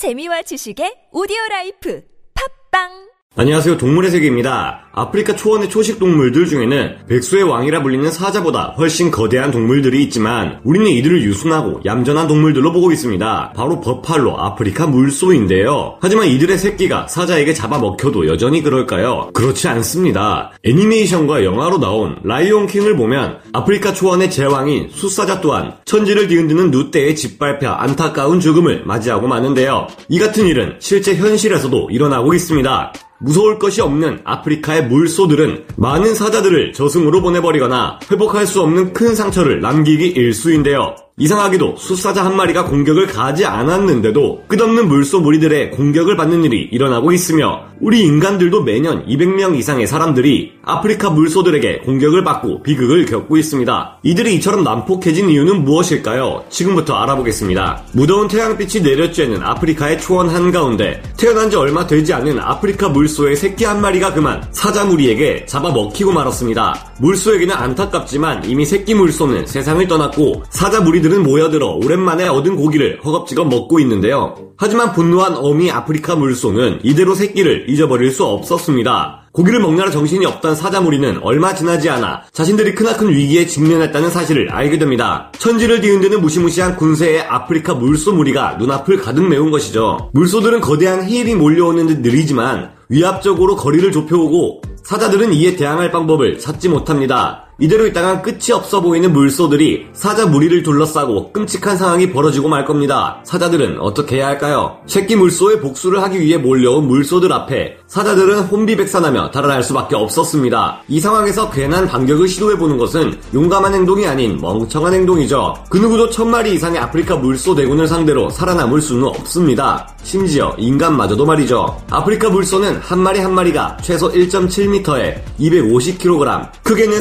재미와 지식의 오디오 라이프. 팟빵 안녕하세요. 동물의 세계입니다. 아프리카 초원의 초식 동물들 중에는 백수의 왕이라 불리는 사자보다 훨씬 거대한 동물들이 있지만 우리는 이들을 유순하고 얌전한 동물들로 보고 있습니다. 바로 버팔로 아프리카 물소인데요. 하지만 이들의 새끼가 사자에게 잡아먹혀도 여전히 그럴까요? 그렇지 않습니다. 애니메이션과 영화로 나온 라이온 킹을 보면 아프리카 초원의 제왕인 숫사자 또한 천지를 뒤흔드는 누떼에 짓밟혀 안타까운 죽음을 맞이하고 마는데요. 이 같은 일은 실제 현실에서도 일어나고 있습니다. 무서울 것이 없는 아프리카의 물소들은 많은 사자들을 저승으로 보내버리거나 회복할 수 없는 큰 상처를 남기기 일수인데요. 이상하게도 숫사자 한 마리가 공격을 가지 않았는데도 끝없는 물소 무리들의 공격을 받는 일이 일어나고 있으며 우리 인간들도 매년 200명 이상의 사람들이 아프리카 물소들에게 공격을 받고 비극을 겪고 있습니다. 이들이 이처럼 난폭해진 이유는 무엇일까요? 지금부터 알아보겠습니다. 무더운 태양빛이 내려쬐는 아프리카의 초원 한가운데 태어난 지 얼마 되지 않은 아프리카 물소의 새끼 한 마리가 그만 사자 무리에게 잡아먹히고 말았습니다. 물소에게는 안타깝지만 이미 새끼 물소는 세상을 떠났고 사자 무리 들 그들은 모여들어 오랜만에 얻은 고기를 허겁지겁 먹고 있는데요. 하지만 분노한 어미 아프리카 물소는 이대로 새끼를 잊어버릴 수 없었습니다. 고기를 먹느라 정신이 없던 사자무리는 얼마 지나지 않아 자신들이 크나큰 위기에 직면했다는 사실을 알게 됩니다. 천지를 뒤흔드는 무시무시한 군세의 아프리카 물소 무리가 눈앞을 가득 메운 것이죠. 물소들은 거대한 해일이 몰려오는 듯 느리지만 위압적으로 거리를 좁혀오고 사자들은 이에 대항할 방법을 찾지 못합니다. 이대로 있다간 끝이 없어 보이는 물소들이 사자 무리를 둘러싸고 끔찍한 상황이 벌어지고 말 겁니다. 사자들은 어떻게 해야 할까요? 새끼 물소의 복수를 하기 위해 몰려온 물소들 앞에 사자들은 혼비백산하며 달아날 수밖에 없었습니다. 이 상황에서 괜한 반격을 시도해보는 것은 용감한 행동이 아닌 멍청한 행동이죠. 그 누구도 천마리 이상의 아프리카 물소 대군을 상대로 살아남을 수는 없습니다. 심지어 인간마저도 말이죠. 아프리카 물소는 한 마리 한 마리가 최소 1.7m에 250kg, 크게는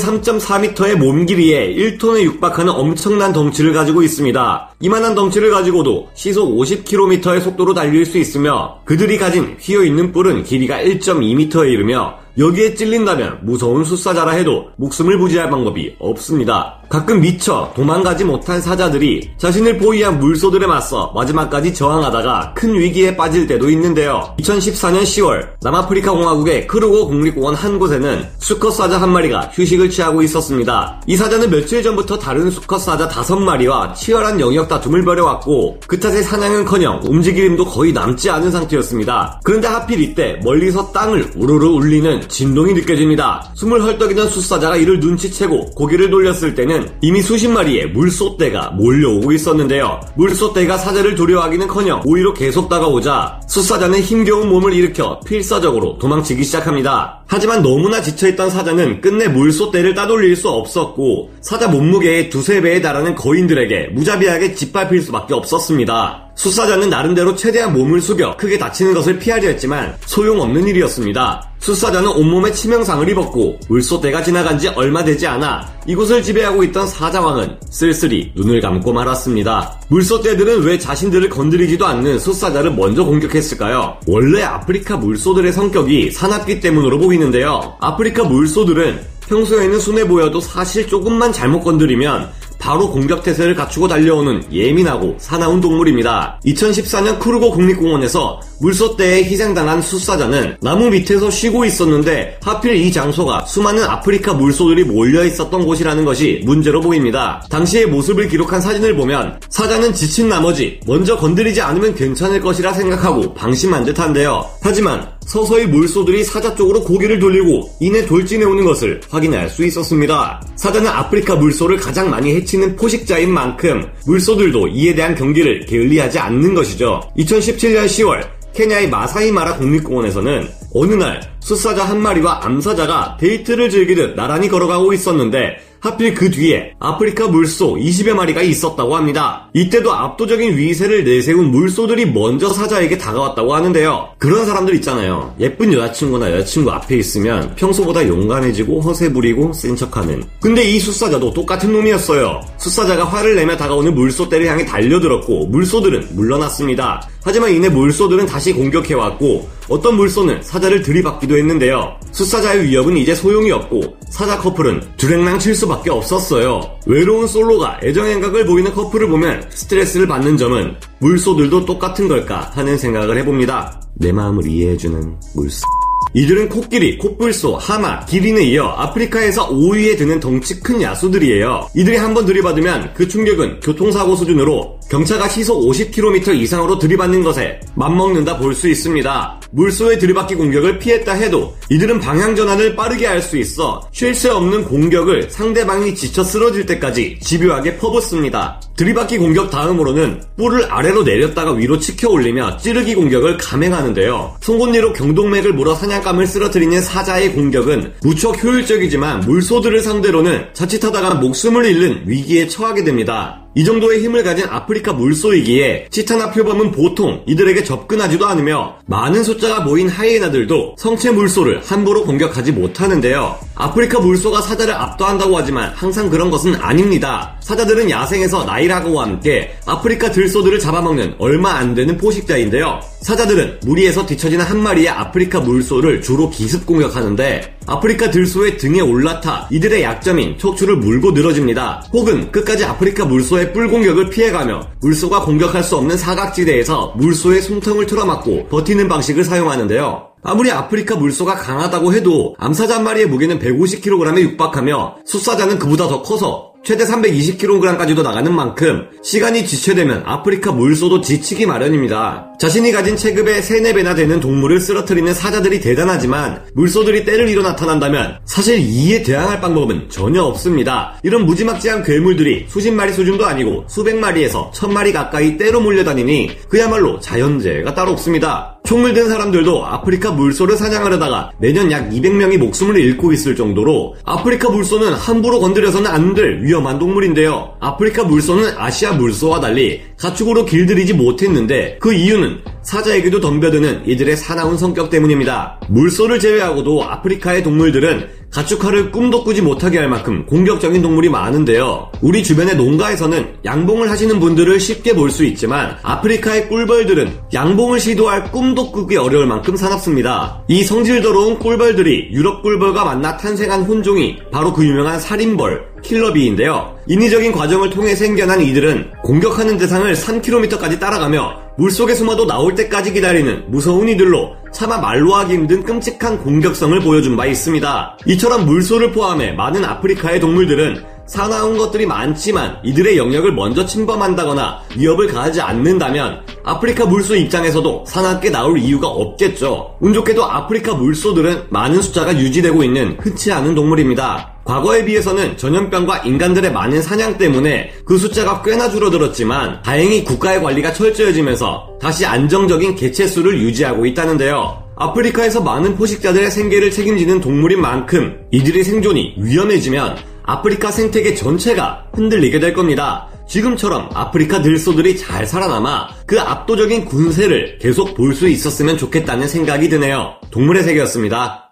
3.4m의 몸 길이에 1톤에 육박하는 엄청난 덩치를 가지고 있습니다. 이만한 덩치를 가지고도 시속 50km의 속도로 달릴 수 있으며 그들이 가진 휘어있는 뿔은 길이가 1.2m에 이르며 여기에 찔린다면 무서운 숫사자라 해도 목숨을 부지할 방법이 없습니다. 가끔 미쳐 도망가지 못한 사자들이 자신을 포위한 물소들에 맞서 마지막까지 저항하다가 큰 위기에 빠질 때도 있는데요. 2014년 10월 남아프리카 공화국의 크루고 국립공원 한 곳에는 수컷 사자 한 마리가 휴식을 취하고 있었습니다. 이 사자는 며칠 전부터 다른 수컷 사자 다섯 마리와 치열한 영역 다툼을 벌여왔고 그 탓에 사냥은커녕 움직일 힘도 거의 남지 않은 상태였습니다. 그런데 하필 이때 멀리서 땅을 우르르 울리는 진동이 느껴집니다. 숨을 헐떡이던 숫사자가 이를 눈치채고 고개를 돌렸을 때는 때는 이미 수십 마리의 물소떼가 몰려오고 있었는데요. 물소떼가 사자를 두려워하기는커녕 오히려 계속 다가오자 숫사자는 힘겨운 몸을 일으켜 필사적으로 도망치기 시작합니다. 하지만 너무나 지쳐있던 사자는 끝내 물소떼를 따돌릴 수 없었고 사자 몸무게의 두세 배에 달하는 거인들에게 무자비하게 짓밟힐 수밖에 없었습니다. 숫사자는 나름대로 최대한 몸을 숙여 크게 다치는 것을 피하려 했지만 소용없는 일이었습니다. 숫사자는 온몸에 치명상을 입었고 물소대가 지나간 지 얼마 되지 않아 이곳을 지배하고 있던 사자왕은 쓸쓸히 눈을 감고 말았습니다. 물소떼들은 왜 자신들을 건드리지도 않는 숫사자를 먼저 공격했을까요? 원래 아프리카 물소들의 성격이 사납기 때문으로 보이는데요. 아프리카 물소들은 평소에는 순해 보여도 사실 조금만 잘못 건드리면 바로 공격 태세를 갖추고 달려오는 예민하고 사나운 동물입니다. 2014년 크루고 국립공원에서 물소떼에 희생당한 숫사자는 나무 밑에서 쉬고 있었는데 하필 이 장소가 수많은 아프리카 물소들이 몰려 있었던 곳이라는 것이 문제로 보입니다. 당시의 모습을 기록한 사진을 보면 사자는 지친 나머지 먼저 건드리지 않으면 괜찮을 것이라 생각하고 방심한 듯한데요. 하지만 서서히 물소들이 사자 쪽으로 고개를 돌리고 이내 돌진해 오는 것을 확인할 수 있었습니다. 사자는 아프리카 물소를 가장 많이 해치는 포식자인 만큼 물소들도 이에 대한 경기를 게을리하지 않는 것이죠. 2017년 10월 케냐의 마사이마라 국립공원에서는 어느 날 숫사자 한 마리와 암사자가 데이트를 즐기듯 나란히 걸어가고 있었는데 하필 그 뒤에 아프리카 물소 20여 마리가 있었다고 합니다. 이때도 압도적인 위세를 내세운 물소들이 먼저 사자에게 다가왔다고 하는데요. 그런 사람들 있잖아요. 예쁜 여자친구나 여자친구 앞에 있으면 평소보다 용감해지고 허세 부리고 센 척하는. 근데 이 숫사자도 똑같은 놈이었어요. 숫사자가 화를 내며 다가오는 물소떼를 향해 달려들었고 물소들은 물러났습니다. 하지만 이내 물소들은 다시 공격해왔고 어떤 물소는 사자를 들이받기도 했는데요. 숫사자의 위협은 이제 소용이 없고 사자 커플은 줄행랑 칠 수밖에 없었어요. 외로운 솔로가 애정행각을 보이는 커플을 보면 스트레스를 받는 점은 물소들도 똑같은 걸까 하는 생각을 해봅니다. 내 마음을 이해해주는 물소. 이들은 코끼리, 코뿔소, 하마, 기린에 이어 아프리카에서 5위에 드는 덩치 큰 야수들이에요. 이들이 한번 들이받으면 그 충격은 교통사고 수준으로 경차가 시속 50km 이상으로 들이받는 것에 맞먹는다 볼 수 있습니다. 물소의 들이받기 공격을 피했다 해도 이들은 방향 전환을 빠르게 할 수 있어 쉴 새 없는 공격을 상대방이 지쳐 쓰러질 때까지 집요하게 퍼붓습니다. 들이받기 공격 다음으로는 뿔을 아래로 내렸다가 위로 치켜 올리며 찌르기 공격을 감행하는데요. 송곳니로 경동맥을 물어 사냥감을 쓰러뜨리는 사자의 공격은 무척 효율적이지만 물소들을 상대로는 자칫하다가 목숨을 잃는 위기에 처하게 됩니다. 이 정도의 힘을 가진 아프리카 물소이기에 치타나 표범은 보통 이들에게 접근하지도 않으며 많은 숫자가 모인 하이에나들도 성체 물소를 함부로 공격하지 못하는데요. 아프리카 물소가 사자를 압도한다고 하지만 항상 그런 것은 아닙니다. 사자들은 야생에서 나이라고와 함께 아프리카 들소들을 잡아먹는 얼마 안 되는 포식자인데요. 사자들은 무리에서 뒤처지는 한 마리의 아프리카 물소를 주로 기습 공격하는데 아프리카 들소의 등에 올라타 이들의 약점인 척추를 물고 늘어집니다. 혹은 끝까지 아프리카 물소의 뿔 공격을 피해가며 물소가 공격할 수 없는 사각지대에서 물소의 숨통을 틀어막고 버티는 방식을 사용하는데요. 아무리 아프리카 물소가 강하다고 해도 암사자 한 마리의 무게는 150kg에 육박하며 숫사자는 그보다 더 커서 최대 320kg까지도 나가는 만큼 시간이 지체되면 아프리카 물소도 지치기 마련입니다. 자신이 가진 체급의 3, 4배나 되는 동물을 쓰러뜨리는 사자들이 대단하지만 물소들이 때를 이뤄 나타난다면 사실 이에 대항할 방법은 전혀 없습니다. 이런 무지막지한 괴물들이 수십 마리 수준도 아니고 수백 마리에서 천 마리 가까이 때로 몰려다니니 그야말로 자연재해가 따로 없습니다. 총을 든 사람들도 아프리카 물소를 사냥하려다가 매년 약 200명이 목숨을 잃고 있을 정도로 아프리카 물소는 함부로 건드려서는 안 될 위험한 동물인데요. 아프리카 물소는 아시아 물소와 달리 가축으로 길들이지 못했는데 그 이유는 사자에게도 덤벼드는 이들의 사나운 성격 때문입니다. 물소를 제외하고도 아프리카의 동물들은 가축화를 꿈도 꾸지 못하게 할 만큼 공격적인 동물이 많은데요. 우리 주변의 농가에서는 양봉을 하시는 분들을 쉽게 볼 수 있지만 아프리카의 꿀벌들은 양봉을 시도할 꿈도 꾸기 어려울 만큼 사납습니다. 이 성질더러운 꿀벌들이 유럽 꿀벌과 만나 탄생한 혼종이 바로 그 유명한 살인벌, 킬러비인데요. 인위적인 과정을 통해 생겨난 이들은 공격하는 대상을 3km까지 따라가며 물속에 숨어도 나올 때까지 기다리는 무서운 이들로 차마 말로 하기 힘든 끔찍한 공격성을 보여준 바 있습니다. 이처럼 물소를 포함해 많은 아프리카의 동물들은 사나운 것들이 많지만 이들의 영역을 먼저 침범한다거나 위협을 가하지 않는다면 아프리카 물소 입장에서도 사납게 나올 이유가 없겠죠. 운 좋게도 아프리카 물소들은 많은 숫자가 유지되고 있는 흔치 않은 동물입니다. 과거에 비해서는 전염병과 인간들의 많은 사냥 때문에 그 숫자가 꽤나 줄어들었지만 다행히 국가의 관리가 철저해지면서 다시 안정적인 개체 수를 유지하고 있다는데요. 아프리카에서 많은 포식자들의 생계를 책임지는 동물인 만큼 이들의 생존이 위험해지면 아프리카 생태계 전체가 흔들리게 될 겁니다. 지금처럼 아프리카 들소들이 잘 살아남아 그 압도적인 군세를 계속 볼 수 있었으면 좋겠다는 생각이 드네요. 동물의 세계였습니다.